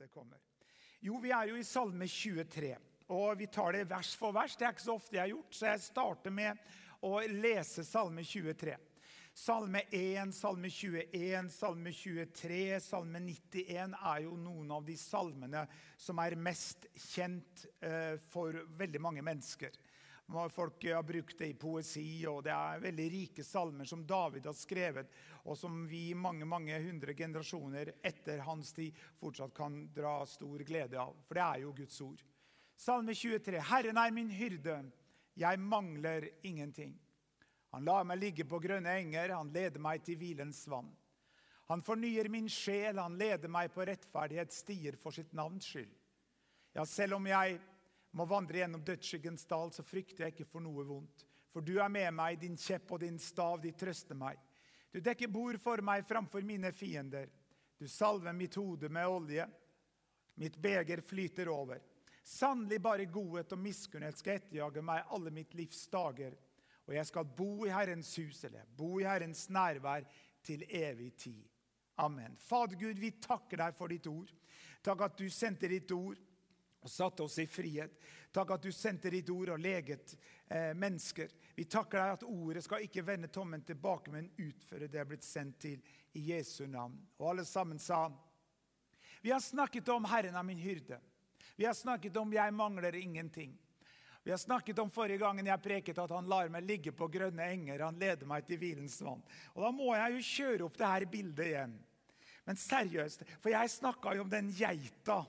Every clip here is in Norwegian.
det kommer. Jo, vi er jo i Salme 23, og vi tar det vers for vers. Det er ikke så ofte jeg har gjort, så jeg starter med å lese Salme 23. Salme 1, Salme 21, Salme 23, Salme 91 er jo noen av de salmene som er mest kjent eh, for veldig mange mennesker. Folk har brukt det i poesi, og det er veldig rike salmer som David har skrevet, og som vi mange mange hundre generasjoner etter hans tid fortsatt kan dra stor glede av. For det er jo Guds ord. Salme 23. Herren er min hyrde, jeg mangler ingenting. Han lar meg ligge på grønne enger, han leder meg til hvilens vann. Han fornyer min sjel, han leder meg på rettferdighetsstier for sitt navns skyld. Ja, selv om jeg må vandre gjennom dødsskyggens dal, så frykter jeg ikke for noe vondt. For du er med meg, din kjepp og din stav, de trøster meg. Du dekker bord for meg framfor mine fiender. Du salver mitt hode med olje. Mitt beger flyter over. Sannelig bare godhet og miskunnhet skal etterjage meg alle mitt livs dager. Og jeg skal bo i Herrens hus, eller bo i Herrens nærvær, til evig tid. Amen. Fader Gud, vi takker deg for ditt ord. Takk at du sendte ditt ord og satte oss i frihet. Takk at du sendte ditt ord og leget eh, mennesker. Vi takker deg at ordet skal ikke vende tommen tilbake, men utføre det er blitt sendt til i Jesu navn. Og alle sammen sa Vi har snakket om Herren er min hyrde. Vi har snakket om jeg mangler ingenting. Vi har snakket om forrige gangen jeg preket at han lar meg ligge på grønne enger. Han leder meg til hvilens vann. Og Da må jeg jo kjøre opp det her bildet igjen. Men seriøst, for jeg snakka jo om den geita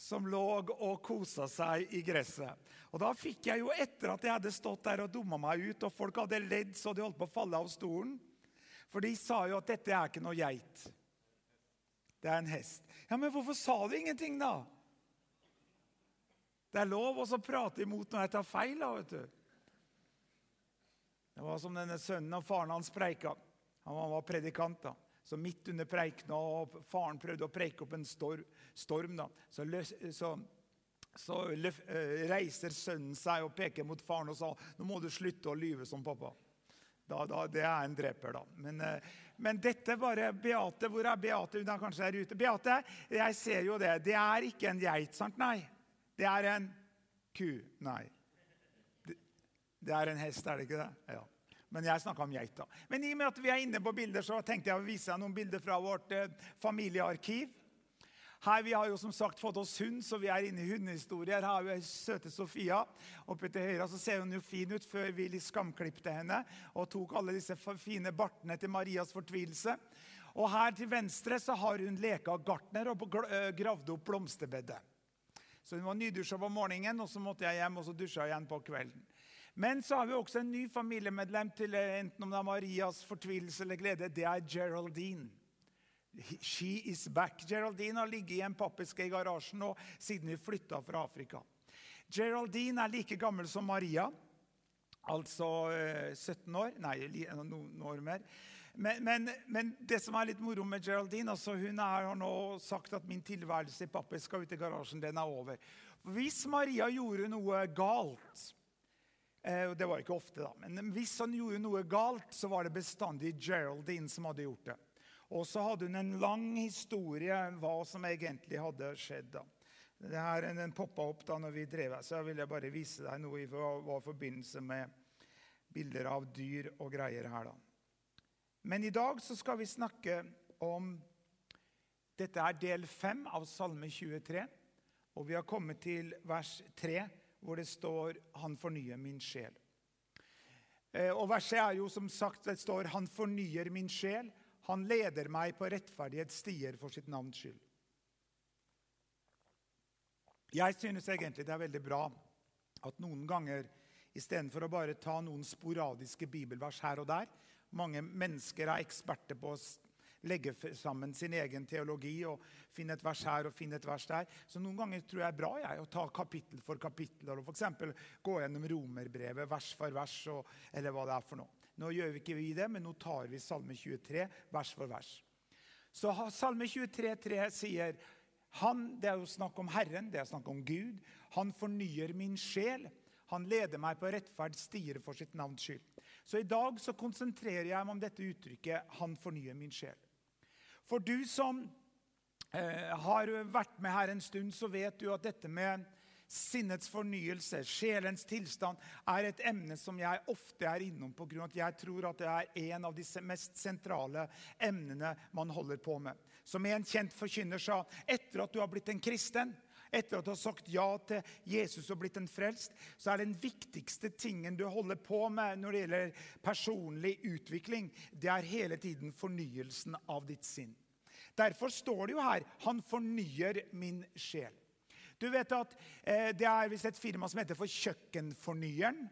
som lå og kosa seg i gresset. Og Da fikk jeg jo, etter at jeg hadde stått der og dumma meg ut, og folk hadde ledd så de holdt på å falle av stolen For de sa jo at dette er ikke noe geit. Det er en hest. Ja, Men hvorfor sa du ingenting, da? Det er lov å prate imot når jeg tar feil. da, vet du. Det var som denne sønnen og faren hans preika. Han var predikant. da. Så midt under preikene, og faren prøvde å preike opp en storm, storm da, så, løs, så, så uh, reiser sønnen seg og peker mot faren og sa nå må du slutte å lyve som pappa. Da, da, det er en dreper, da. Men, uh, men dette bare Beate, hvor er Beate? Hun er kanskje der ute. Beate, jeg ser jo det. Det er ikke en geit, sant? Nei. Det er en ku. Nei. Det, det er en hest, er det ikke det? Ja. Men jeg snakka om geita. Men i og med at vi er inne på bilder, så tenkte jeg å vise deg noen bilder fra vårt eh, familiearkiv. Her Vi har jo som sagt fått oss hund, så vi er inne i hundehistorier. Her har vi søte Sofia. Oppe til høyre så ser hun jo fin ut før vi litt skamklipte henne og tok alle disse fine bartene til Marias fortvilelse. Og her til venstre så har hun leka gartner og eh, gravd opp blomsterbedet. Så hun var nydusja på morgenen, og så måtte jeg hjem og så dusja igjen på kvelden. Men så har vi også en ny familiemedlem til eh, enten om det er Marias fortvilelse eller glede. Det er Geraldine. She is back. Geraldine har ligget i en pappeske i garasjen nå siden vi flytta fra Afrika. Geraldine er like gammel som Maria, altså 17 eh, år. Nei, noen år mer. Men, men, men, det som er litt moro med Geraldine altså Hun har nå sagt at min tilværelse i pappeska ute i garasjen den er over. Hvis Maria gjorde noe galt Eh, det var ikke ofte, da. Men hvis han gjorde noe galt, så var det bestandig Geraldine som hadde gjort det. Og så hadde hun en lang historie hva som egentlig hadde skjedd. da. Det her, Den poppa opp da når vi drev her, så jeg ville bare vise deg noe i forbindelse med bilder av dyr og greier her. da. Men i dag så skal vi snakke om Dette er del fem av Salme 23, og vi har kommet til vers 3 hvor det står 'Han fornyer min sjel'. Eh, og Verset er jo som sagt, det står 'Han fornyer min sjel'. Han leder meg på rettferdighetsstier for sitt navns skyld. Jeg synes egentlig det er veldig bra at noen ganger istedenfor å bare ta noen sporadiske bibelvers her og der Mange mennesker er eksperter på legge sammen sin egen teologi og finne et vers her og finne et vers der. Så noen ganger tror jeg det er bra jeg, å ta kapittel for kapittel. og F.eks. gå gjennom romerbrevet vers for vers, og, eller hva det er for noe. Nå gjør vi ikke vi det, men nå tar vi Salme 23 vers for vers. Så Salme 23, 3 sier han, Det er jo snakk om Herren, det er snakk om Gud. Han fornyer min sjel. Han leder meg på rettferd stier for sitt navns skyld. Så i dag så konsentrerer jeg meg om dette uttrykket 'Han fornyer min sjel'. For du som eh, har vært med her en stund, så vet du at dette med sinnets fornyelse, sjelens tilstand, er et emne som jeg ofte er innom på grunn av at jeg tror at det er en av de mest sentrale emnene man holder på med. Som en kjent forkynner sa, etter at du har blitt en kristen, etter at du har sagt ja til Jesus og blitt en frelst, så er den viktigste tingen du holder på med når det gjelder personlig utvikling, det er hele tiden fornyelsen av ditt sinn. Derfor står det jo her 'Han fornyer min sjel'. Du vet at eh, Det er visst et firma som heter for Kjøkkenfornyeren.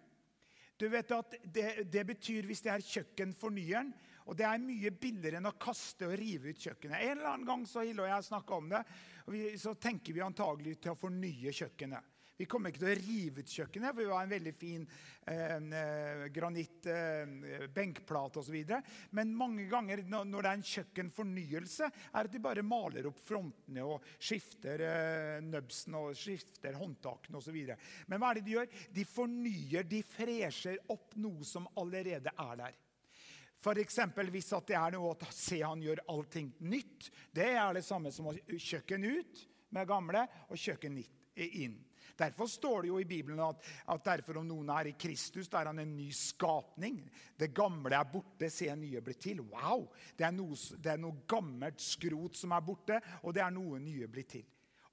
Du vet at det, det, betyr hvis det er Kjøkkenfornyeren og Det er mye billigere enn å kaste og rive ut kjøkkenet. En eller annen gang så Hille og jeg snakka om det, og vi, så tenker vi antagelig til å fornye kjøkkenet. Vi kommer ikke til å rive ut kjøkkenet, for vi har en veldig fin eh, eh granitt, eh, benkplate osv. Men mange ganger når det er en kjøkkenfornyelse, er at de bare maler opp frontene og skifter eh, nøbsen og skifter håndtakene osv. Men hva er det de gjør? De fornyer, de fresher opp noe som allerede er der. F.eks. hvis det er noe å se han gjør allting nytt. Det er det samme som å kjøkken ut med gamle og kjøkken inn. Derfor står det jo i Bibelen at, at derfor om noen er i Kristus, da er han en ny skapning. Det gamle er borte, se nye blir til. Wow! Det er, noe, det er noe gammelt skrot som er borte, og det er noe nye blir til.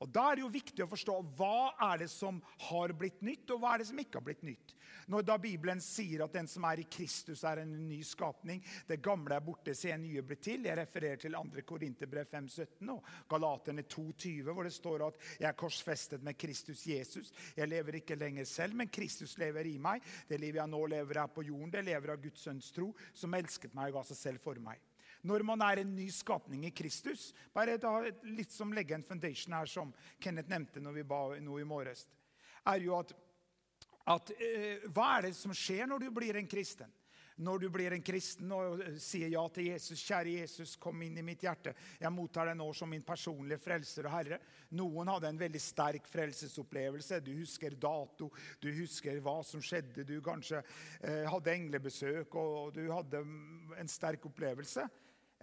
Og Da er det jo viktig å forstå hva er det som har blitt nytt, og hva er det som ikke har blitt nytt. Når da Bibelen sier at den som er i Kristus, er en ny skapning, det gamle er borte, se nye blir til. Jeg refererer til 2. Korinterbrev 5,17 og Galaterne 2,20, hvor det står at jeg er korsfestet med Kristus Jesus. Jeg lever ikke lenger selv, men Kristus lever i meg. Det livet jeg nå lever her på jorden, det lever av Guds sønns tro, som elsket meg og ga seg selv for meg når man er en ny skapning i Kristus. Bare da, litt som legge en foundation her, som Kenneth nevnte når vi ba nå i morges. er jo at, at eh, Hva er det som skjer når du blir en kristen? Når du blir en kristen og sier ja til Jesus, kjære Jesus, kom inn i mitt hjerte. Jeg mottar deg nå som min personlige frelser og herre. Noen hadde en veldig sterk frelsesopplevelse. Du husker dato, du husker hva som skjedde. Du kanskje eh, hadde englebesøk, og du hadde en sterk opplevelse.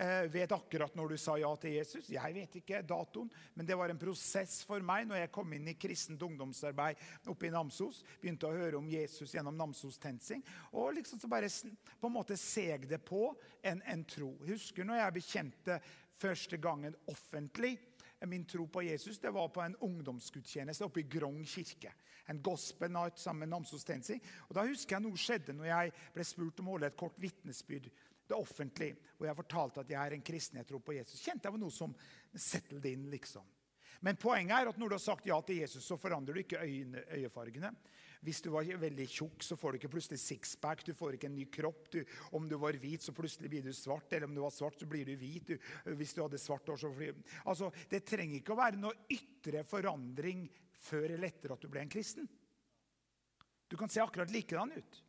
Eh, vet akkurat når du sa ja til Jesus. Jeg vet ikke datoen, men det var en prosess for meg når jeg kom inn i kristent ungdomsarbeid oppe i Namsos. Begynte å høre om Jesus gjennom Namsos TenSing. Og liksom så bare på en måte seg det på en, en tro. Jeg husker når jeg bekjente første gangen offentlig min tro på Jesus, det var på en ungdomsgudstjeneste oppe i Grong kirke. En gospel night sammen med Namsos TenSing. Og da husker jeg noe skjedde når jeg ble spurt om å holde et kort vitnesbyrd det offentlig, og jeg fortalte at jeg er en kristen, jeg tror på Jesus, kjente jeg var noe som settled inn. liksom. Men poenget er at når du har sagt ja til Jesus, så forandrer du ikke øyne, øyefargene. Hvis du var veldig tjukk, så får du ikke plutselig sixpack. Du får ikke en ny kropp. Du, om du var hvit, så plutselig blir du svart. Eller om du var svart, så blir du hvit. Du, hvis du hadde svart år, så blir Altså, Det trenger ikke å være noe ytre forandring før eller etter at du ble en kristen. Du kan se akkurat likedan ut.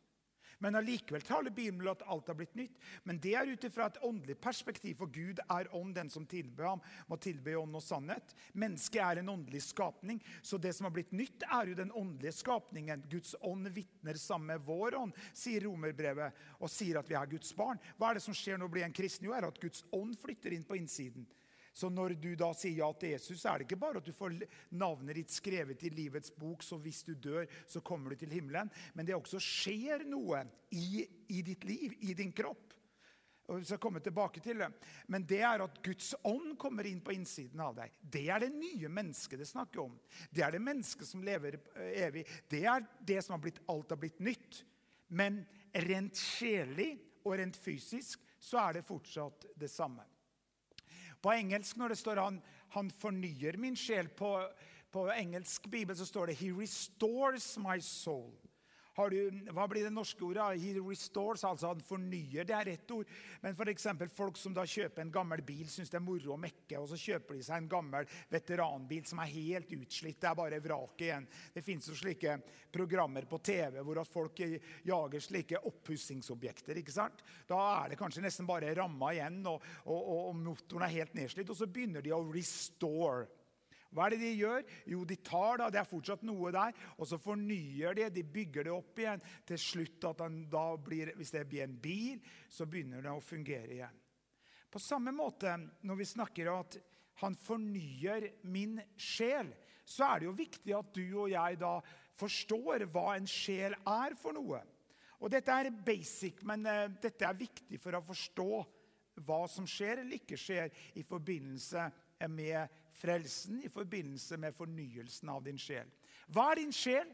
Men allikevel taler Bibelen at alt har blitt nytt. Men det er ut ifra et åndelig perspektiv, for Gud er ånd. Den som tilber ham, må tilbe ånd og sannhet. Mennesket er en åndelig skapning, så det som har blitt nytt, er jo den åndelige skapningen. Guds ånd vitner sammen med vår ånd, sier romerbrevet, og sier at vi er Guds barn. Hva er det som skjer når du blir en kristen? Jo, er at Guds ånd flytter inn på innsiden. Så når du da sier ja til Jesus, så er det ikke bare at du får navnet ditt skrevet i livets bok, så hvis du dør, så kommer du til himmelen. Men det også skjer noe i, i ditt liv, i din kropp. Og vi skal komme tilbake til det. Men det er at Guds ånd kommer inn på innsiden av deg. Det er det nye mennesket det snakker om. Det er det mennesket som lever eh, evig. Det er det som har blitt, alt har blitt nytt. Men rent sjelig og rent fysisk så er det fortsatt det samme. På engelsk når det står han, han fornyer min sjel, på, på engelsk bibel så står det 'He restores my soul'. Du, hva blir det norske ordet? He restores, altså han fornyer. Det er rett ord. Men f.eks. folk som da kjøper en gammel bil, syns det er moro å mekke. Og så kjøper de seg en gammel veteranbil som er helt utslitt. Det er bare vraket igjen. Det fins jo slike programmer på TV hvor at folk jager slike oppussingsobjekter. ikke sant? Da er det kanskje nesten bare ramma igjen, og, og, og motoren er helt nedslitt. Og så begynner de å restore. Hva er det de gjør? Jo, de tar da, det er fortsatt noe der, og så fornyer de, de bygger det opp igjen. Til slutt at den da blir, Hvis det blir en bil, så begynner det å fungere igjen. På samme måte når vi snakker om at han fornyer min sjel, så er det jo viktig at du og jeg da forstår hva en sjel er for noe. Og Dette er basic, men uh, dette er viktig for å forstå hva som skjer eller ikke skjer i forbindelse med frelsen, i forbindelse med fornyelsen av din sjel. Hva er din sjel?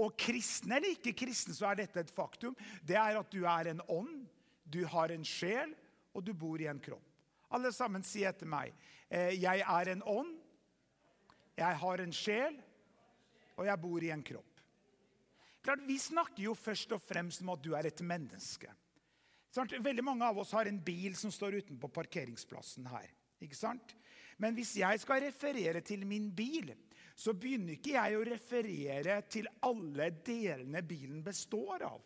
Og kristen eller ikke kristen, så er dette et faktum. Det er at du er en ånd, du har en sjel, og du bor i en kropp. Alle sammen si etter meg. Eh, jeg er en ånd, jeg har en sjel, og jeg bor i en kropp. Klart, Vi snakker jo først og fremst om at du er et menneske. Veldig mange av oss har en bil som står utenpå parkeringsplassen her. Ikke sant? Men hvis jeg skal referere til min bil, så begynner ikke jeg å referere til alle delene bilen består av.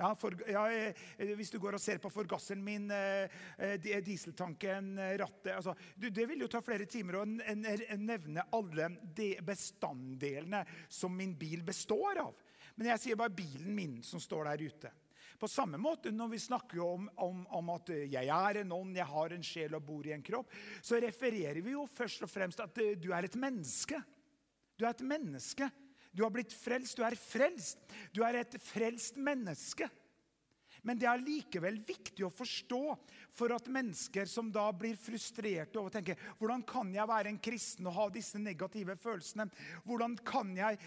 Ja, for, ja, eh, hvis du går og ser på forgasseren min, eh, eh, dieseltanken, rattet altså, Det vil jo ta flere timer å nevne alle de bestanddelene som min bil består av. Men jeg sier bare bilen min som står der ute. På samme måte når vi snakker om, om, om, at jeg er en ånd, jeg har en sjel og bor i en kropp, så refererer vi jo først og fremst at du er et menneske. Du er et menneske. Du har blitt frelst. Du er frelst. Du er et frelst menneske. Men det er likevel viktig å forstå for at mennesker som da blir frustrerte over å tenke hvordan kan jeg være en kristen og ha disse negative følelsene? Hvordan kan jeg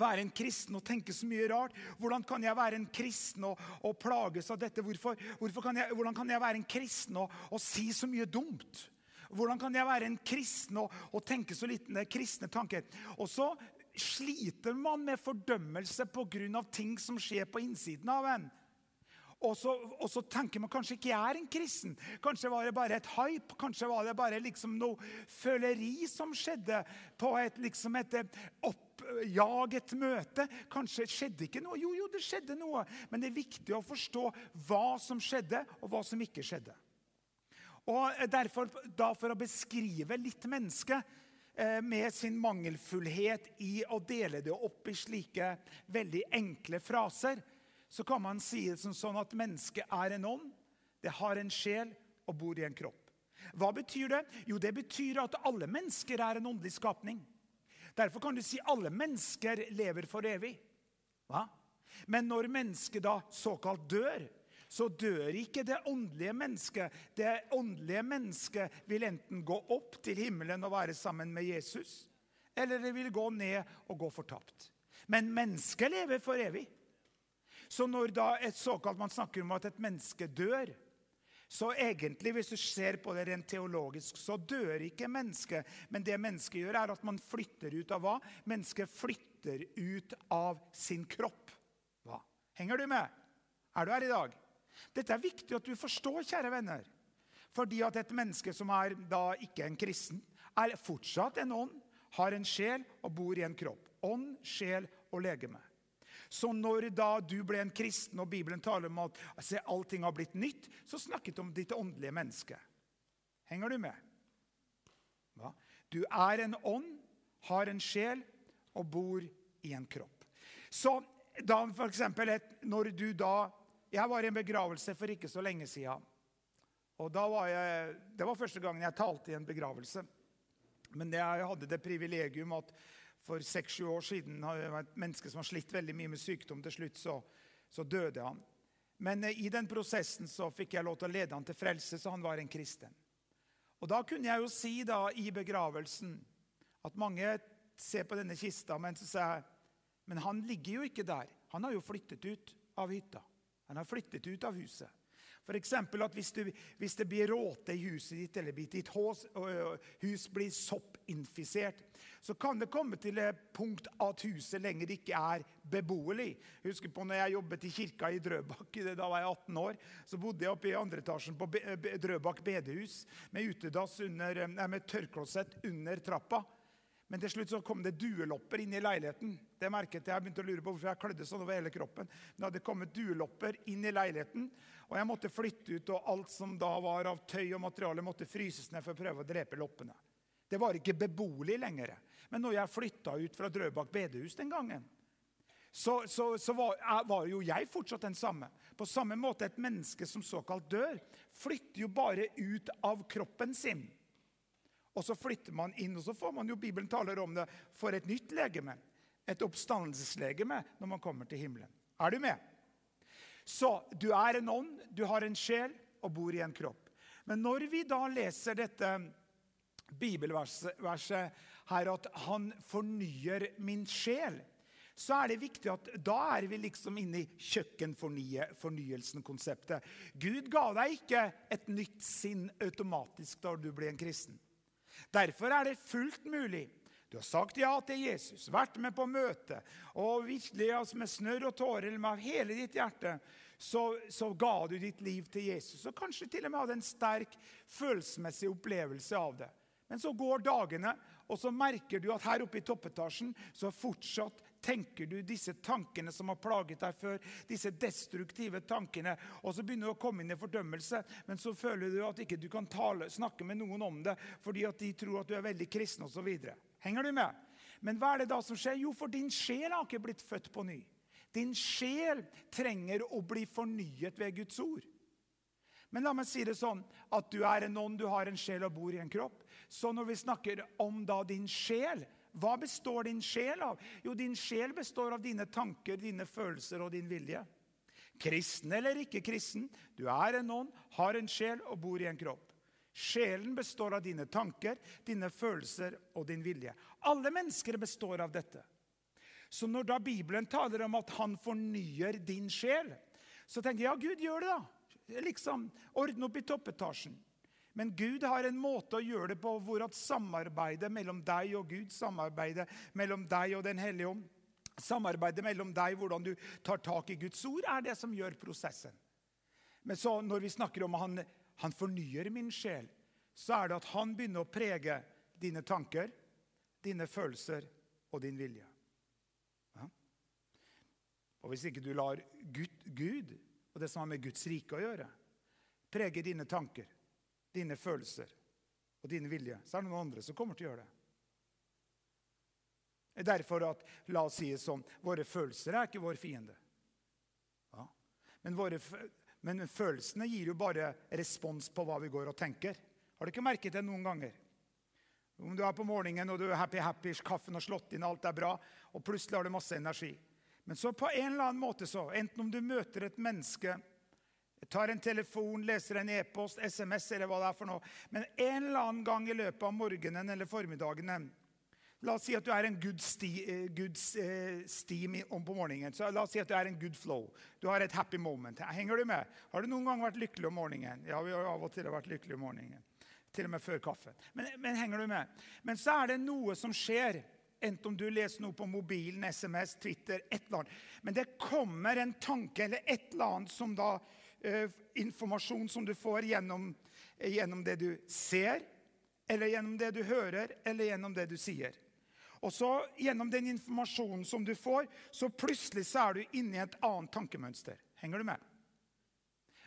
være en kristen og tenke så mye rart? Hvordan kan jeg være en kristen og, og plages av dette? Hvorfor, hvorfor kan jeg, hvordan kan jeg være en kristen og, og, si så mye dumt? Hvordan kan jeg være en kristen og, og tenke så liten kristne tanker? Og så sliter man med fordømmelse pga. ting som skjer på innsiden av en. Og så, og så, tenker man kanskje ikke jeg er en kristen. Kanskje var det bare et hype. Kanskje var det bare liksom noe føleri som skjedde på et, liksom et oppjaget møte. Kanskje skjedde ikke noe. Jo, jo, det skjedde noe. Men det er viktig å forstå hva som skjedde, og hva som ikke skjedde. Og derfor, da For å beskrive litt menneske eh, med sin mangelfullhet i å dele det opp i slike veldig enkle fraser, så kan man si det som sånn at mennesket er en ånd, det har en sjel og bor i en kropp. Hva betyr det? Jo, det betyr at alle mennesker er en åndelig skapning. Derfor kan du si alle mennesker lever for evig. Hva? Men når mennesket da såkalt dør, så dør ikke det åndelige mennesket. Det åndelige mennesket vil enten gå opp til himmelen og være sammen med Jesus, eller det vil gå ned og gå fortapt. Men mennesket lever for evig. Så når da et såkalt man snakker om at et menneske dør så egentlig, hvis du ser på det rent teologisk, så dør ikke mennesket. Men det mennesket gjør, er at man flytter ut av hva? Mennesket flytter ut av sin kropp. Hva? Henger du med? Er du her i dag? Dette er viktig at du forstår, kjære venner. Fordi at et menneske som er da ikke en kristen, er fortsatt en ånd, har en sjel og bor i en kropp. Ånd, sjel og legeme. Så når da du ble en kristen, og Bibelen taler om at se, allting har blitt nytt, så snakket du om ditt åndelige menneske. Henger du med? Hva? Du er en ånd, har en sjel og bor i en kropp. Så da for eksempel, når du da Jeg var i en begravelse for ikke så lenge siden. Og da var jeg, Det var første gangen jeg talte i en begravelse. Men jeg hadde det privilegium at for seks-sju år siden har jeg vært et menneske som har slitt veldig mye med sykdom. Til slutt så, så døde han. Men eh, i den prosessen så fikk jeg lov til å lede han til frelse, så han var en kristen. Og Da kunne jeg jo si da i begravelsen at mange ser på denne kista, men så sier jeg men han ligger jo ikke der. Han har jo flyttet ut av hytta. Han har flyttet ut av huset. F.eks. at hvis, du, hvis, det blir råte i huset ditt, eller ditt hus, hus blir soppinfisert, så kan det komme til et punkt at huset lenger ikke er beboelig. Husker på når jeg jobbet i kirka i Drøbak, da var jeg 18 år, så bodde jeg oppe i andre etasjen på Drøbak bedehus med utedass med tørrklosett under trappa. Men til slutt så kom det duelopper inn i leiligheten. Det merket Jeg jeg begynte å lure på hvorfor jeg klødde sånn over hele kroppen. Men det hadde kommet duelopper inn i leiligheten, og jeg måtte flytte ut. Og alt som da var av tøy og materiale, måtte fryses ned for å prøve å drepe loppene. Det var ikke beboelig lenger. Men når jeg flytta ut fra Drøbak bedehus den gangen, så, så, så var, var, jo jeg fortsatt den samme. På samme måte et menneske som såkalt dør, flytter jo bare ut av kroppen sin. Og så flytter man inn. Og så får man jo Bibelen taler om det for et nytt legeme. Et oppstandelseslegeme når man kommer til himmelen. Er du med? Så du er en ånd, du har en sjel og bor i en kropp. Men når vi da leser dette bibelverset her at 'han fornyer min sjel', så er det viktig at da er vi liksom inne i kjøkkenfornyelsen-konseptet. Gud ga deg ikke et nytt sinn automatisk da du ble en kristen. Derfor er det fullt mulig. Du har sagt ja til Jesus, vært med på møte, og virkelig altså med snørr og tårer eller med hele ditt hjerte så, så, ga du ditt liv til Jesus. Og kanskje til og med hadde en sterk følelsesmessig opplevelse av det. Men så går dagene, og så merker du at her oppe i toppetasjen så fortsatt tenker du disse tankene som har plaget deg før, disse destruktive tankene, og så begynner du å komme inn i fordømmelse, men så føler du at ikke du kan tale, snakke med noen om det fordi at de tror at du er veldig kristen osv. Henger du med? Men hva er det da som skjer? Jo, for din sjel har ikke blitt født på ny. Din sjel trenger å bli fornyet ved Guds ord. Men la meg si det sånn at du er en ånd, du har en sjel og bor i en kropp. Så når vi snakker om da din sjel, hva består din sjel av? Jo, din sjel består av dine tanker, dine følelser og din vilje. Kristen eller ikke kristen, du er en ånd, har en sjel og bor i en kropp. Sjelen består av dine tanker, dine følelser og din vilje. Alle mennesker består av dette. Så når da Bibelen taler om at han fornyer din sjel, så tenker jeg ja, Gud gjør det, da. Liksom, Ordne opp i toppetasjen. Men Gud har en måte å gjøre det på hvor at samarbeidet mellom deg og Gud, samarbeidet mellom deg og Den hellige ånd, samarbeidet mellom deg, hvordan du tar tak i Guds ord, er det som gjør prosessen. Men så når vi snakker om han, han fornyer min sjel, så er det at han begynner å prege dine tanker, dine følelser og din vilje. Og Hvis ikke du lar Gud og det som har med Guds rike å gjøre, prege dine tanker, dine følelser og din vilje, så er det noen andre som kommer til å gjøre det. Er derfor at, la oss si det sånn, våre følelser er ikke vår fiende. Ja. Men, våre, men følelsene gir jo bare respons på hva vi går og tenker. Har du ikke merket det noen ganger? Om du er på morgenen og du er happy-happy, kaffen har slått inn, alt er bra, og plutselig har du masse energi. Men så på en eller annen måte, så, enten om du møter et menneske jeg tar en telefon, leser en e-post, SMS eller hva det er for noe. Men en eller annen gang i løpet av morgenen eller formiddagen La oss si at du er en good, sti, eh, good uh, steam om på morgenen. Så la oss si at du er en good flow. Du har et happy moment. Henger du med? Har du noen gang vært lykkelig om morgenen? Ja, vi har av og til vært lykkelige om morgenen. Til og med før kaffen. Men, men henger du med? Men så er det noe som skjer. Enten om du leser noe på mobilen, SMS, Twitter, et eller annet. Men det kommer en tanke eller et eller annet som da Eh, informasjon som du får gjennom, eh, gjennom det du ser, eller gjennom det du hører, eller gjennom det du sier. Og så Gjennom den informasjonen som du får, så plutselig så er du inne i et annet tankemønster. Henger du med?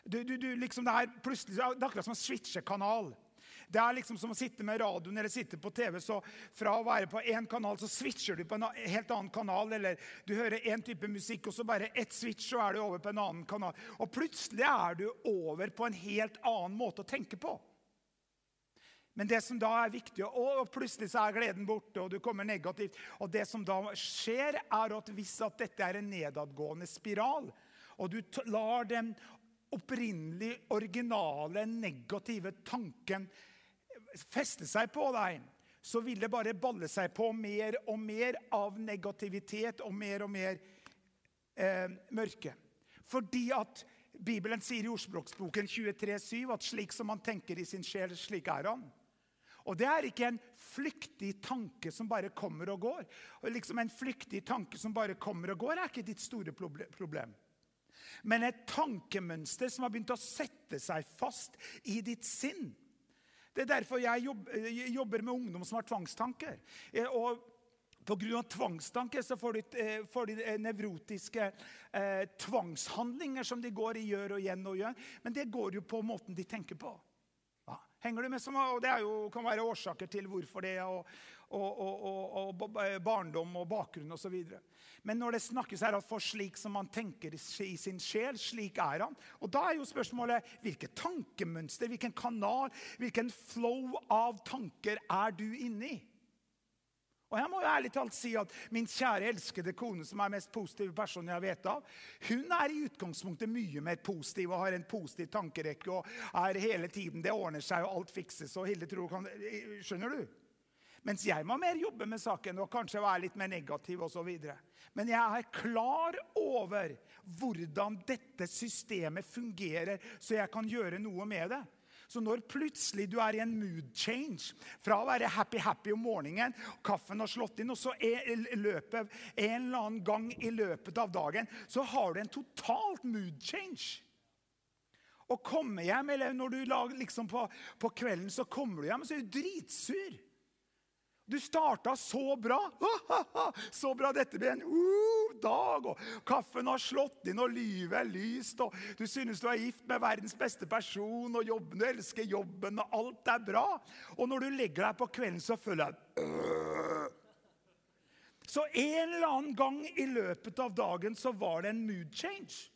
Du, du, du, liksom det, er plutselig, det er akkurat som å switche kanal. Det er liksom som å sitte med radioen eller sitte på TV. så Fra å være på én kanal, så switcher du på en helt annen kanal. Eller du hører én type musikk, og så bare ett switch, så er du over på en annen kanal. Og plutselig er du over på en helt annen måte å tenke på. Men det som da er viktig, og plutselig så er gleden borte, og du kommer negativt. Og det som da skjer, er at hvis at dette er en nedadgående spiral, og du lar den opprinnelig, originale, negative tanken feste seg på deg, så vil det bare balle seg på mer og mer av negativitet og mer og mer eh, mørke. Fordi at Bibelen sier i ordspråksboken 23,7 at slik som man tenker i sin sjel, slik er han. Og Det er ikke en flyktig tanke som bare kommer og går. Og liksom En flyktig tanke som bare kommer og går, er ikke ditt store problem. Men et tankemønster som har begynt å sette seg fast i ditt sinn. Det er derfor jeg jobber med ungdom som har tvangstanker. Eh, og Pga. tvangstanker så får de, eh, får de eh, nevrotiske eh, tvangshandlinger som de går i gjør og igjen og gjør. Men det går jo på måten de tenker på. Henger du med? Som, og det jo, kan være årsaker til hvorfor det, og, og, og, og barndom og bakgrunn osv. Men når det snakkes her at for slik som man tenker i sin sjel, slik er han. Og da er jo spørsmålet hvilket tankemønster, hvilken kanal, hvilken flow av tanker er du inne i? Og jeg må jo ærlig talt si at Min kjære, elskede kone, som er mest positive personen jeg vet av, hun er i utgangspunktet mye mer positiv og har en positiv tankerekke. og er hele tiden, Det ordner seg, og alt fikses. og Hilde tror kan, Skjønner du? Mens jeg må mer jobbe med saken og kanskje være litt mer negativ osv. Men jeg er klar over hvordan dette systemet fungerer, så jeg kan gjøre noe med det. Så når plutselig du er i en mood change fra å være happy-happy om morgenen, kaffen har slått inn, og så er løpet en eller annen gang i løpet av dagen, så har du en totalt mood change. Å komme hjem, eller når du lager liksom på, på kvelden så kommer du hjem, og så er du dritsur. Du starta så bra. Så bra. Dette blir en uh, dag. og Kaffen har slått inn, og livet er lyst. og Du synes du er gift med verdens beste person, og jobben, du elsker jobben, og alt er bra. Og når du legger deg på kvelden, så føler jeg øh. Så en eller annen gang i løpet av dagen så var det en mood change.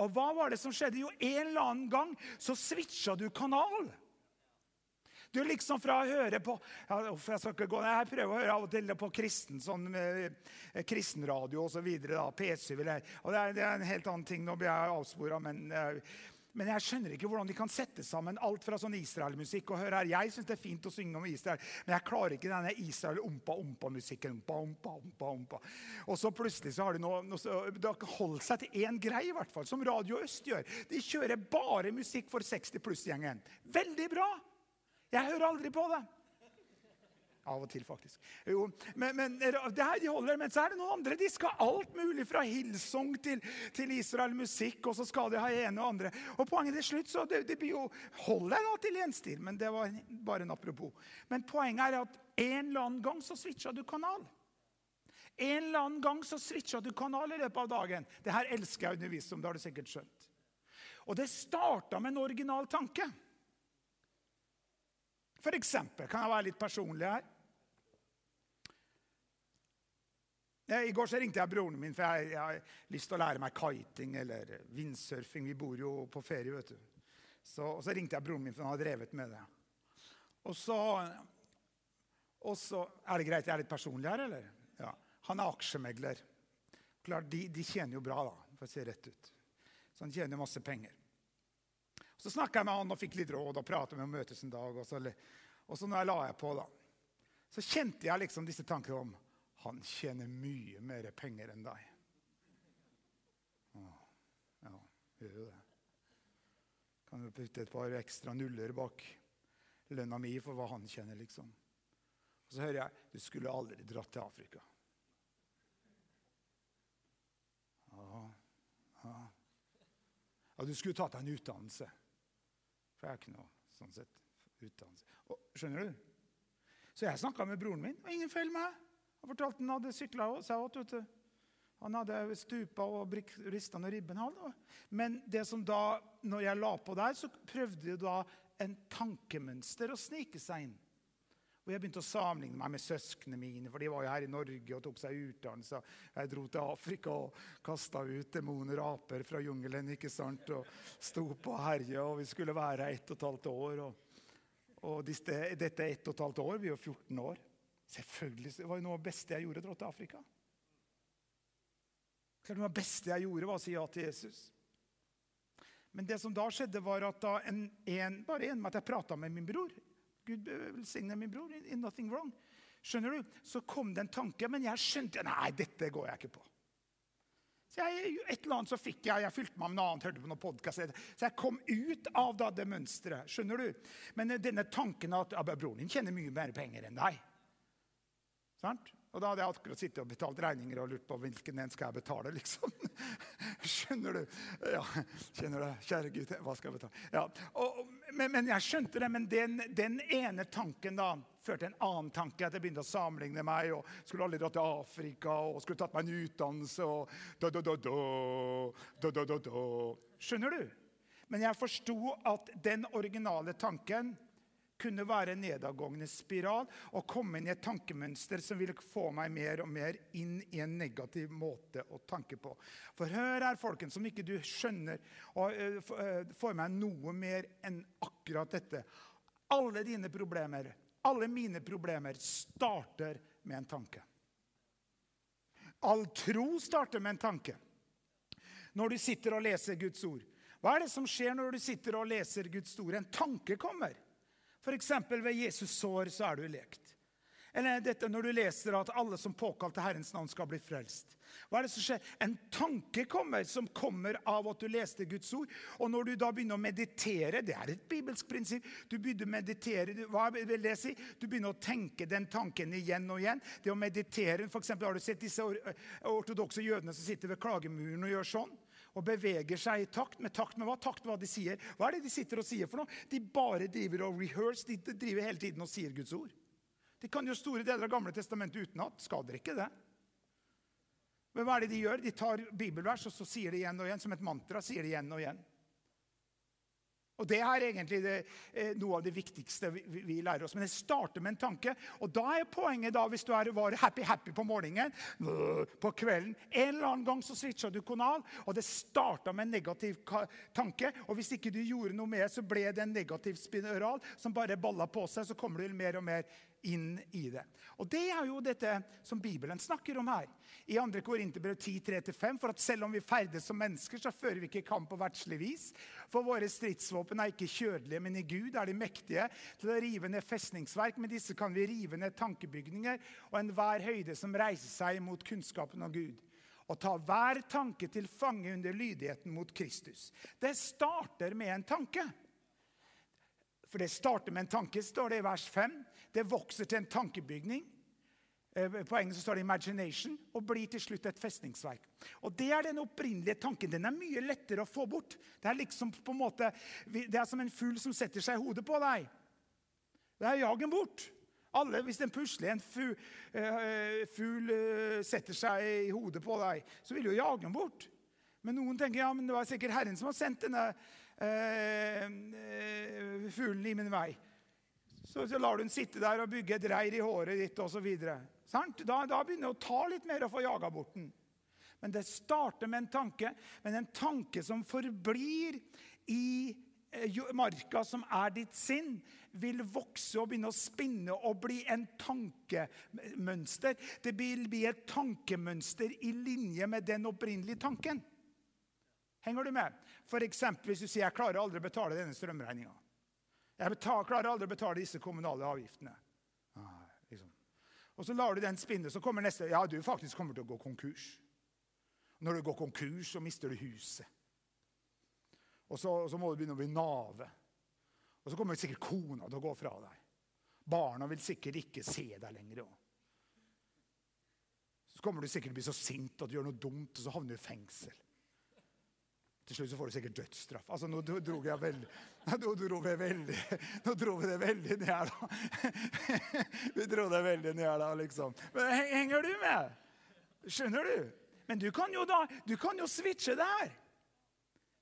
Og hva var det som skjedde? Jo, en eller annen gang så switcha du kanal. Du liksom fra å høre på ja, Jeg skal ikke gå, jeg prøver å høre av og til på kristen, sånn, eh, kristenradio osv. P7 eller og det er, det er, en helt annen ting. Nå blir jeg avspora, men eh, men jeg skjønner ikke hvordan de kan sette sammen alt fra sånn Israel-musikk. og hør her, Jeg syns det er fint å synge om Israel, men jeg klarer ikke denne Israel-ompa-ompa-musikken. Ompa, ompa, ompa, ompa. Og så plutselig så har de noe, noe holdt seg til én greie, i hvert fall, som Radio Øst gjør. De kjører bare musikk for 60 pluss-gjengen. Veldig bra! Jeg hører aldri på det. Av og til, faktisk. Jo, men, men det her de holder, men så er det noen andre. De skal alt mulig fra Hillsong til, til Israel musikk, og så skal de ha ene og andre. Og poenget til slutt så det, det blir jo, holder da til én stil, men det var bare en apropos. Men poenget er at en eller annen gang så switcha du kanal. En eller annen gang så switcha du kanal i løpet av dagen. Det her elsker jeg å undervise om. det har du sikkert skjønt. Og det starta med en original tanke. For eksempel, kan jeg være litt personlig her? I går så ringte jeg broren min, for jeg, jeg har lyst til å lære meg kiting eller windsurfing. Vi bor jo på ferie, vet du. Så, og så ringte jeg broren min, for han har drevet med det. Og så, og så Er det greit jeg er litt personlig her, eller? Ja. Han er aksjemegler. Klart, de, de, tjener jo bra, da, for å se rett ut. Så han tjener masse penger. Så snakka jeg med han og fikk litt råd og pratet med om møtes en dag. Og så, og så når jeg la jeg på, da, så kjente jeg liksom disse tankene om han tjener mye mer penger enn deg. Åh, ja, gjør jo det. Kan jo putte et par ekstra nuller bak lønna mi for hva han tjener, liksom. Og så hører jeg du skulle aldri dratt til Afrika. Ja, ja. ja du skulle tatt deg en utdannelse. For jeg har ikke noe sånn sett utdannelse. Og, skjønner du? Så jeg snakka med broren min, og ingen feil meg. Han fortalte han hadde sykla seg åt. Han hadde stupa og rista noen ribben. Men det som da, når jeg la på der, så prøvde da en tankemønster å snike seg inn. Og Jeg begynte å sammenligne meg med søsknene mine, for de var jo her i Norge og tok seg utdannelse. Jeg dro til Afrika og kasta ut demoner og aper fra jungelen ikke sant? og sto på og herja, og vi skulle være her ett og et halvt år. Og, og dette, dette ett og et halvt år, vi er jo 14 år. Selvfølgelig, Det var jo noe av det beste jeg gjorde, å dra til Afrika. Noe av det beste jeg gjorde, var å si ja til Jesus. Men det som da skjedde, var at da en, en, bare en at jeg prata med min bror Gud velsigne min bror. In nothing wrong. Skjønner du? Så kom det en tanke, men jeg skjønte nei, dette går jeg ikke på. Så jeg, et eller annet så fikk jeg, jeg fylte meg med noe annet, hørte på noen podkast. Så jeg kom ut av da, det mønsteret. Skjønner du? Men denne tanken at ja, broren din tjener mye mer penger enn deg. Sant? Og da hadde jeg akkurat sittet og betalt regninger og lurt på hvilken en skal jeg betale. liksom. Skjønner du? Ja, kjenner du? Kjære Gud, hva skal jeg betale? Ja, og, men, men, jeg skjønte det. Men den, den, ene tanken da førte en annen tanke. At jeg begynte å sammenligne meg og skulle aldri dra til Afrika og skulle tatt meg en utdannelse. og da, da, da, da, da, da, da. Skjønner du? Men jeg forsto at den originale tanken kunne være en nedadgående spiral og komme inn i et tankemønster som ville få meg mer og mer inn i en negativ måte å tanke på. For hør her, folkens, som ikke du skjønner og uh, får meg noe mer enn akkurat dette. Alle dine problemer, alle mine problemer, starter med en tanke. All tro starter med en tanke. Når du sitter og leser Guds ord, hva er det som skjer når du sitter og leser Guds ord? En tanke kommer. F.eks. ved Jesus sår så er du lekt. Eller dette når du leser at alle som påkalte Herrens navn, skal bli frelst. Hva er det som skjer? En tanke kommer, som kommer av at du leste Guds ord. Og når du da begynner å meditere Det er et bibelsk prinsipp. Du begynner å meditere, hva vil det si? Du begynner å tenke den tanken igjen og igjen. Det å meditere, for eksempel, Har du sett disse ortodokse jødene som sitter ved klagemuren og gjør sånn? Og beveger seg i takt med takt med hva? Takt med hva de sier. Hva er det de sitter og sier for noe? De bare driver og rehearse, de driver hele tiden og sier Guds ord. De kan jo store deler av Gamle testamentet utenat. Skader ikke det. Men hva er det de gjør? De tar bibelvers og så sier det igjen og igjen. Som et mantra sier de igjen og igjen. Og Det er egentlig det, eh, noe av det viktigste vi, vi, lærer oss. Men det starter med en tanke. Og da er poenget, da, hvis du er, var happy-happy på morgenen, på kvelden En eller annen gang så switcha du kanal, og det starta med en negativ tanke. Og hvis ikke du gjorde noe med det, så ble det en negativ spiral som bare balla på seg. Så kommer du mer og mer inn i det. Og Det er jo dette som Bibelen snakker om her. I 2. Korinterbrev 10.3-5. For at selv om vi ferdes som mennesker, så fører vi ikke kamp på verdslig vis. For våre stridsvåpen er ikke kjødelige, men i Gud er de mektige til å rive ned festningsverk. Med disse kan vi rive ned tankebygninger og enhver høyde som reiser seg mot kunnskapen av Gud. Og ta hver tanke til fange under lydigheten mot Kristus. Det starter med en tanke. For det starter med en tanke, står det i vers 5. Det vokser til en tankebygning. Eh, på engelsk står det 'imagination' og blir til slutt et festningsverk. Og Det er den opprinnelige tanken. Den er mye lettere å få bort. Det er liksom på en måte, det er som en fugl som setter seg i hodet på deg. Det er jag den bort. Alle, Hvis en pusler en fugl, uh, fugl setter seg i hodet på deg, så vil du jage den bort. Men noen tenker ja, men det var sikkert Herren som har sendt denne uh, fuglen i min vei. Så, så, lar du den sitte der og bygge et reir i håret ditt osv. Da, da begynner det å ta litt mer å få jaga bort den. Men det starter med en tanke, men en tanke som forblir i eh, marka som er ditt sinn, vil vokse og begynne å spinne og bli en tankemønster. Det vil bli et tankemønster i linje med den opprinnelige tanken. Henger du med? Eksempel, hvis du sier 'jeg klarer aldri å betale denne strømregninga'. Jeg betaler, klarer aldri å betale disse kommunale avgiftene. Ah, liksom. Og så lar du den spinne, så kommer neste Ja, du faktisk kommer til å gå konkurs. Når du går konkurs, så mister du huset. Og så, så må du begynne å bli nave. Og så kommer sikkert kona til å gå fra deg. Barna vil sikkert ikke se deg lenger. Så kommer du sikkert til å bli så sint at du gjør noe dumt, og så havner du i fengsel. Til slutt så får du sikkert dødsstraff. Altså, Nå dro jeg veldig Nå dro vi veldig Nå dro vi det veldig ned, da. Vi dro det veldig ned, da, liksom. Men henger du med? Skjønner du? Men du kan jo da Du kan jo switche det her.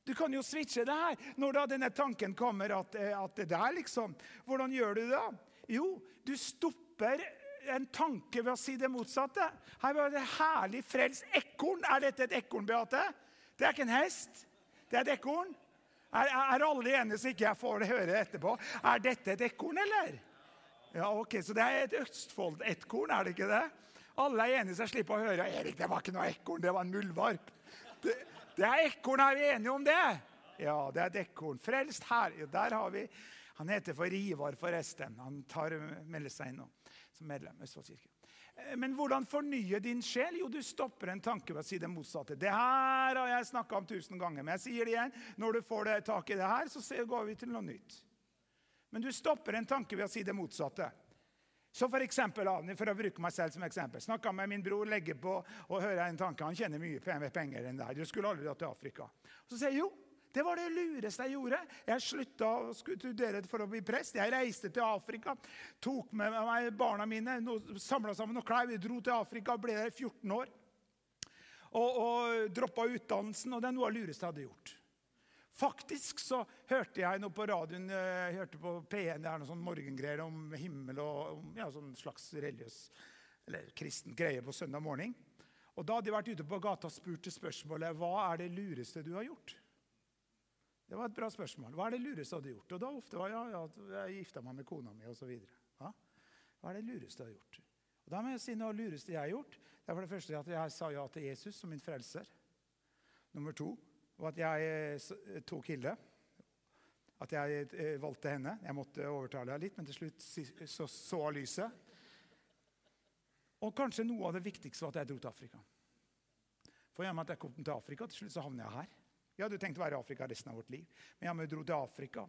Du kan jo switche det her. Når da denne tanken kommer at, eh, at det der, liksom Hvordan gjør du det? da? Jo, du stopper en tanke ved å si det motsatte. Her var det herlig frelst ekorn. Er dette et ekorn, Beate? Det er ikke en hest. Det er et ekorn. Er, er, alle enige så ikke jeg får høre etterpå? Er dette et ekorn, eller? Ja, ok, Så det er et Østfold-ekorn, er det ikke det? Alle er enige så jeg slipper å høre Erik, det var ikke noe ekorn, det var en muldvarp. Det, det er ekorn, er vi enige om det? Ja, det er et ekorn. Frelst her. Der har vi Han heter for Ivar, forresten. Han tar, melder seg inn nå som medlem i Østfoldkirken. Eh, men hvordan fornye din sjel? Jo, du stopper en tanke ved å si det motsatte. Det her har jeg snakka om tusen ganger, men jeg sier det igjen. Når du får tak i det her, så går vi til noe nytt. Men du stopper en tanke ved å si det motsatte. Så for, eksempel, for å bruke meg selv som eksempel. Snakka med min bror, legger på og hører en tanke. Han kjenner mye penger enn deg. Du skulle aldri dratt til Afrika. Så sier jeg jo, det var det lureste jeg gjorde. Jeg slutta å studere for å bli prest. Jeg reiste til Afrika, tok med meg barna mine, samla sammen noen klær. Vi dro til Afrika og ble der i 14 år. Og, og droppa utdannelsen. Og det er noe av det lureste jeg hadde gjort. Faktisk så hørte jeg noe på radioen, jeg hørte på P1, det er noe sånn morgengreier om himmel og om, ja, sånn slags religiøs eller kristen greie på søndag morgen. Og Da hadde de vært ute på gata og spurt til spørsmålet hva er det lureste du har gjort. Det var et bra spørsmål. Hva er det lureste du hadde gjort? Og da ofte var ja, ja, jeg gifta meg med kona mi osv. Ja? Hva er det lureste du har gjort? Og da må jeg si noe lureste jeg har gjort. Det er for det første at jeg sa ja til Jesus som min frelser. Nummer to var at jeg eh, tok Hilde. At jeg eh, valgte henne. Jeg måtte overtale henne litt, men til slutt så, så lyset. Og kanskje noe av det viktigste var at jeg dro til Afrika. For gjennom at jeg kom til Afrika, til slutt så havner jeg her. Jeg hadde tenkt å være i Afrika resten av vårt liv, men jeg dro til Afrika.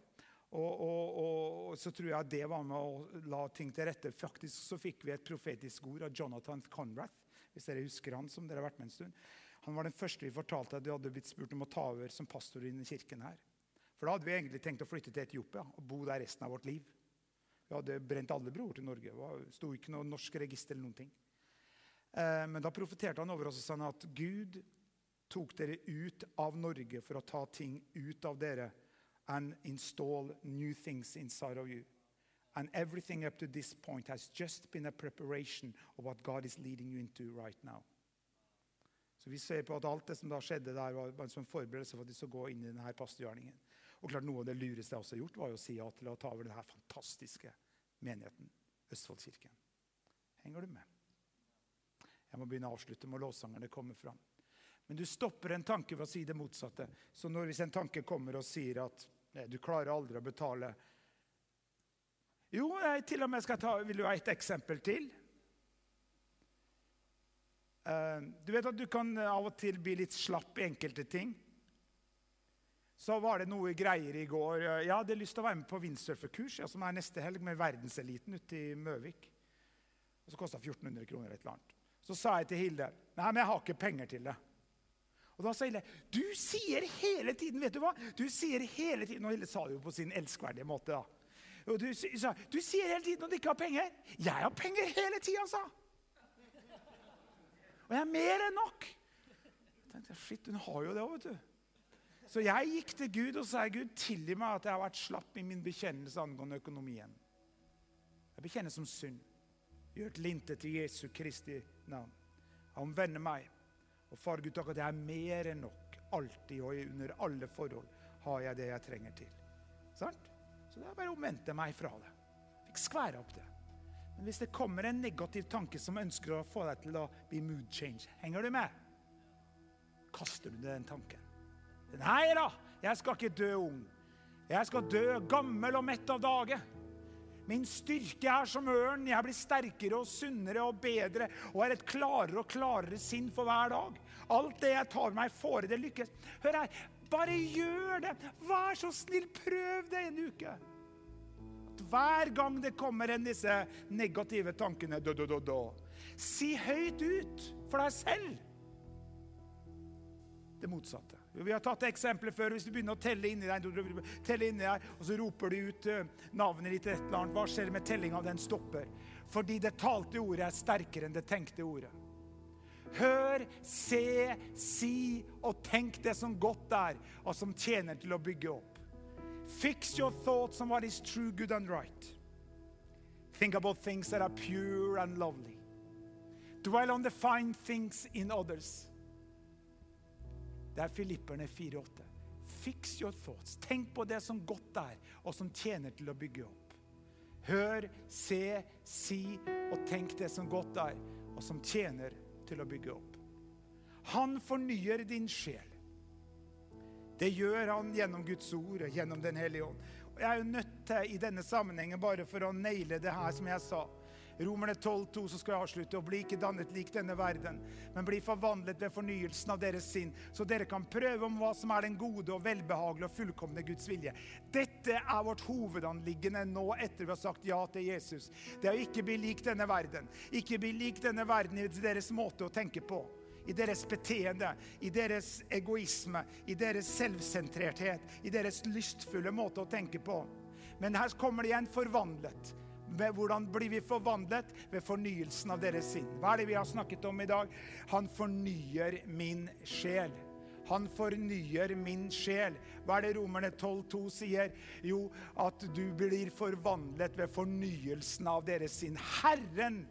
Og, og, og, så tror jeg det var med å la ting til rette. Faktisk så fikk vi et profetisk ord av Jonathan Conrath, hvis dere husker han, som dere har vært med en stund. Han var den første vi fortalte at de hadde blitt spurt om å ta over som pastor i kirken her. For da hadde vi egentlig tenkt å flytte til Etiopia og bo der resten av vårt liv. Vi hadde brent alle broer til Norge. Det sto ikke noe norsk register eller noen ting. Eh, men da profeterte han over oss og sa at Gud tok dere ut av Norge for å ta ting ut av dere and install new things inside of you. And everything up to this point has just been a preparation of what God is leading you into right now. Så vi ser på at alt det som da skjedde der, var en sånn forberedelse for at de skulle gå inn i denne pastorgjerningen. Og klart Noe av det lureste jeg også har gjort, var å si ja til å ta over denne fantastiske menigheten, Østfoldkirken. Henger du med? Jeg må begynne å avslutte med lovsangerne kommer fram. Men du stopper en tanke ved å si det motsatte. Så når hvis en tanke kommer og sier at nei, du klarer aldri å betale Jo, jeg til og med skal ta, vil du ha et eksempel til? Uh, du vet at du kan eh, av og til bli litt slapp i enkelte ting. Så var det noe greier i går. Jeg hadde lyst til å være med på windsurferkurs, ja, som er neste helg, med verdenseliten ute i Møvik. Og Så kosta 1400 kroner. et eller annet. Så sa jeg til Hilde nei, men jeg har ikke penger til det. Og da sa Hille du sier hele tiden vet du hva? Du sier hele tiden, Og Hille sa det jo på sin elskverdige måte. da. Og du sa du sier hele tiden at du ikke har penger. Jeg har penger hele tida, sa og jeg er mer enn nok. Jeg tenkte, shit, Hun har jo det òg, vet du. Så jeg gikk til Gud og sa Gud, tilgi meg at jeg har vært slapp i min bekjennelse angående økonomien. Jeg bekjenner som synd. Gjør til intet i Jesu Kristi navn. Han vender meg. Og far Gud, takk at jeg er mer enn nok. Alltid og under alle forhold har jeg det jeg trenger til. Sant? Så det er bare å omvendte meg fra det. Fikk skvære opp det. Men hvis det kommer en negativ tanke som ønsker å få deg til å bli mood change, henger du med? Kaster du den tanken? Nei da, jeg skal ikke dø ung. Jeg skal dø gammel og mett av dage. Min styrke er som ørn. Jeg blir sterkere og sunnere og bedre og har et klarere og klarere sinn for hver dag. Alt det jeg tar meg fore, det lykkes. Hør her, bare gjør det. Vær så snill, prøv det en uke hver gang det kommer en disse negative tankene do, do, do. Si høyt ut for deg selv det motsatte. Vi har tatt eksempler før. Hvis du begynner å telle inni deg, telle deg og så roper du ut eh, navnet ditt, et eller annet, hva skjer med tellinga? Den stopper. Fordi det talte ordet er sterkere enn det tenkte ordet. Hør, se, si og tenk det som godt er, og som tjener til å bygge opp. Fix your thoughts on what is true, good, and right. Think about things that are pure and lovely. Dwell on the fine things in others. Det er Filipperne 4,8. Fix your thoughts. Tenk på det som godt er, og som tjener til å bygge opp. Hør, se, si og tenk det som godt er, og som tjener til å bygge opp. Han fornyer din sjel. Det gjør han gjennom Guds ord og gjennom Den hellige ånd. Og Jeg er jo nødt til i denne sammenhengen, bare for å naile det her som jeg sa Romerne 12,2 så skal jeg avslutte. og bli ikke dannet lik denne verden, men bli forvandlet ved fornyelsen av deres sinn, så dere kan prøve om hva som er den gode og velbehagelige og fullkomne Guds vilje. Dette er vårt hovedanliggende nå etter vi har sagt ja til Jesus. Det er å ikke bli lik denne verden. Ikke bli lik denne verden i deres måte å tenke på i deres beteende, i deres egoisme, i deres selvsentrerthet, i deres lystfulle måte å tenke på. Men her kommer det igjen forvandlet. Hvordan blir vi forvandlet? Ved fornyelsen av deres sinn. Hva er det vi har snakket om i dag? Han fornyer min sjel. Han fornyer min sjel. Hva er det Romerne 12,2 sier? Jo, at du blir forvandlet ved fornyelsen av deres sinn. Herren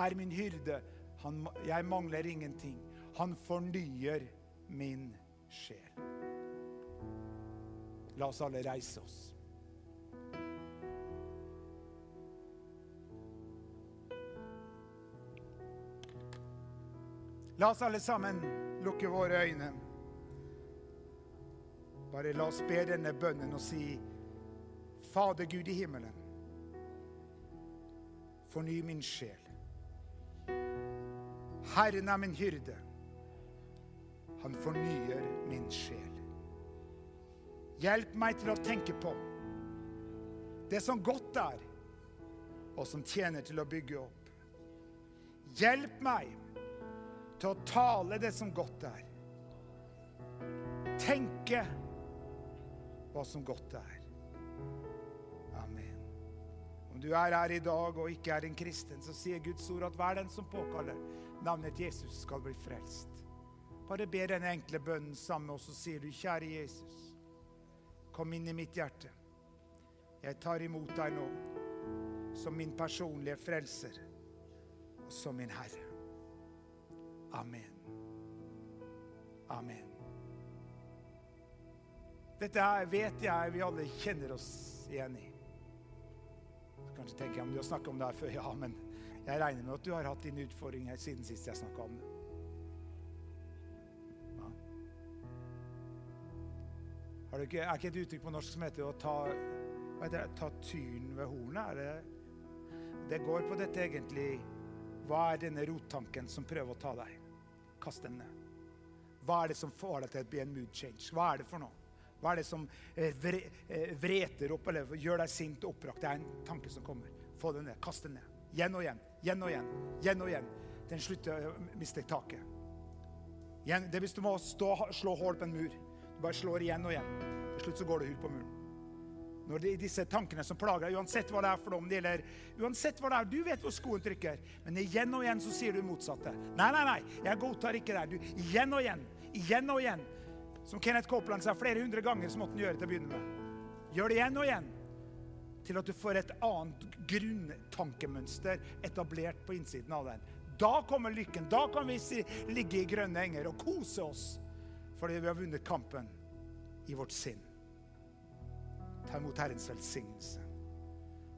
er min hyrde. Han, jeg mangler ingenting. Han fornyer min sjel. La oss alle reise oss. La oss alle sammen lukke våre øyne. Bare la oss be denne bønnen og si Fader Gud i himmelen, forny min sjel. Herren er min hyrde. Han fornyer min sjel. Hjelp meg til å tenke på det som godt er, og som tjener til å bygge opp. Hjelp meg til å tale det som godt er. Tenke hva som godt er. Amen. Om du er her i dag og ikke er en kristen, så sier Guds ord at hver den som påkaller navnet Jesus, skal bli frelst. Bare be den enkle bønnen sammen, og så sier du, kjære Jesus, kom inn i mitt hjerte. Jeg tar imot deg nå som min personlige frelser og som min Herre. Amen. Amen. Dette vet jeg vi alle kjenner oss igjen i. Kanskje tenker jeg om du har snakket om det her før. Ja, men jeg regner med at du har hatt dine utfordringer siden sist jeg snakka om det. Ja. Ikke, er ikke et uttrykk på norsk som heter å ta, det, ta tyren ved hornet? Det, det går på dette egentlig Hva er denne rottanken som prøver å ta deg? Kast den ned. Hva er det som får deg til å bli en mood change? Hva er det for noe? Hva er det som eh, eh, vreter opp eller gjør deg sint og oppbrakt? Det er en tanke som kommer. Få den ned. Kast den ned. Igjen og igjen. Igjen og igjen. Igjen og igjen. Den slutter å miste taket. Igjen, det er hvis du må stå, slå hull på en mur. Du bare slår igjen og igjen. Til slutt så går det hull på muren. Når det er disse tankene som plager deg, uansett hva det er for dem, gjelder, uansett hva det er, Du vet hvor skoen trykker, men igjen og igjen så sier du motsatte. Nei, nei, nei, jeg godtar ikke det. Du, igjen og igjen, igjen og igjen. Som Kenneth Copeland sa flere hundre ganger, så måtte han gjøre det til å begynne med. Gjør det igjen og igjen. Til at du får et annet grunntankemønster etablert på innsiden av den. Da kommer lykken. Da kan vi ligge i grønne enger og kose oss fordi vi har vunnet kampen i vårt sinn. Ta imot Herrens velsignelse.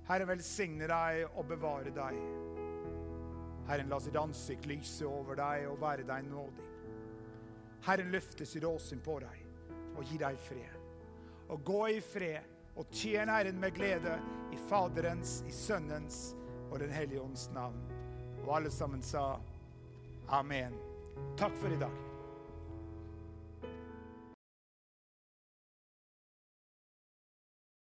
Herren velsigne deg og bevare deg. Herren la sitt ansikt lyse over deg og være deg nådig. Herren løfte sitt åsyn på deg og gi deg fred. Og gå i fred og tjen Herren med glede i Faderens, i Sønnens og Den hellige ånds navn. Og alle sammen sa amen. Takk for i dag.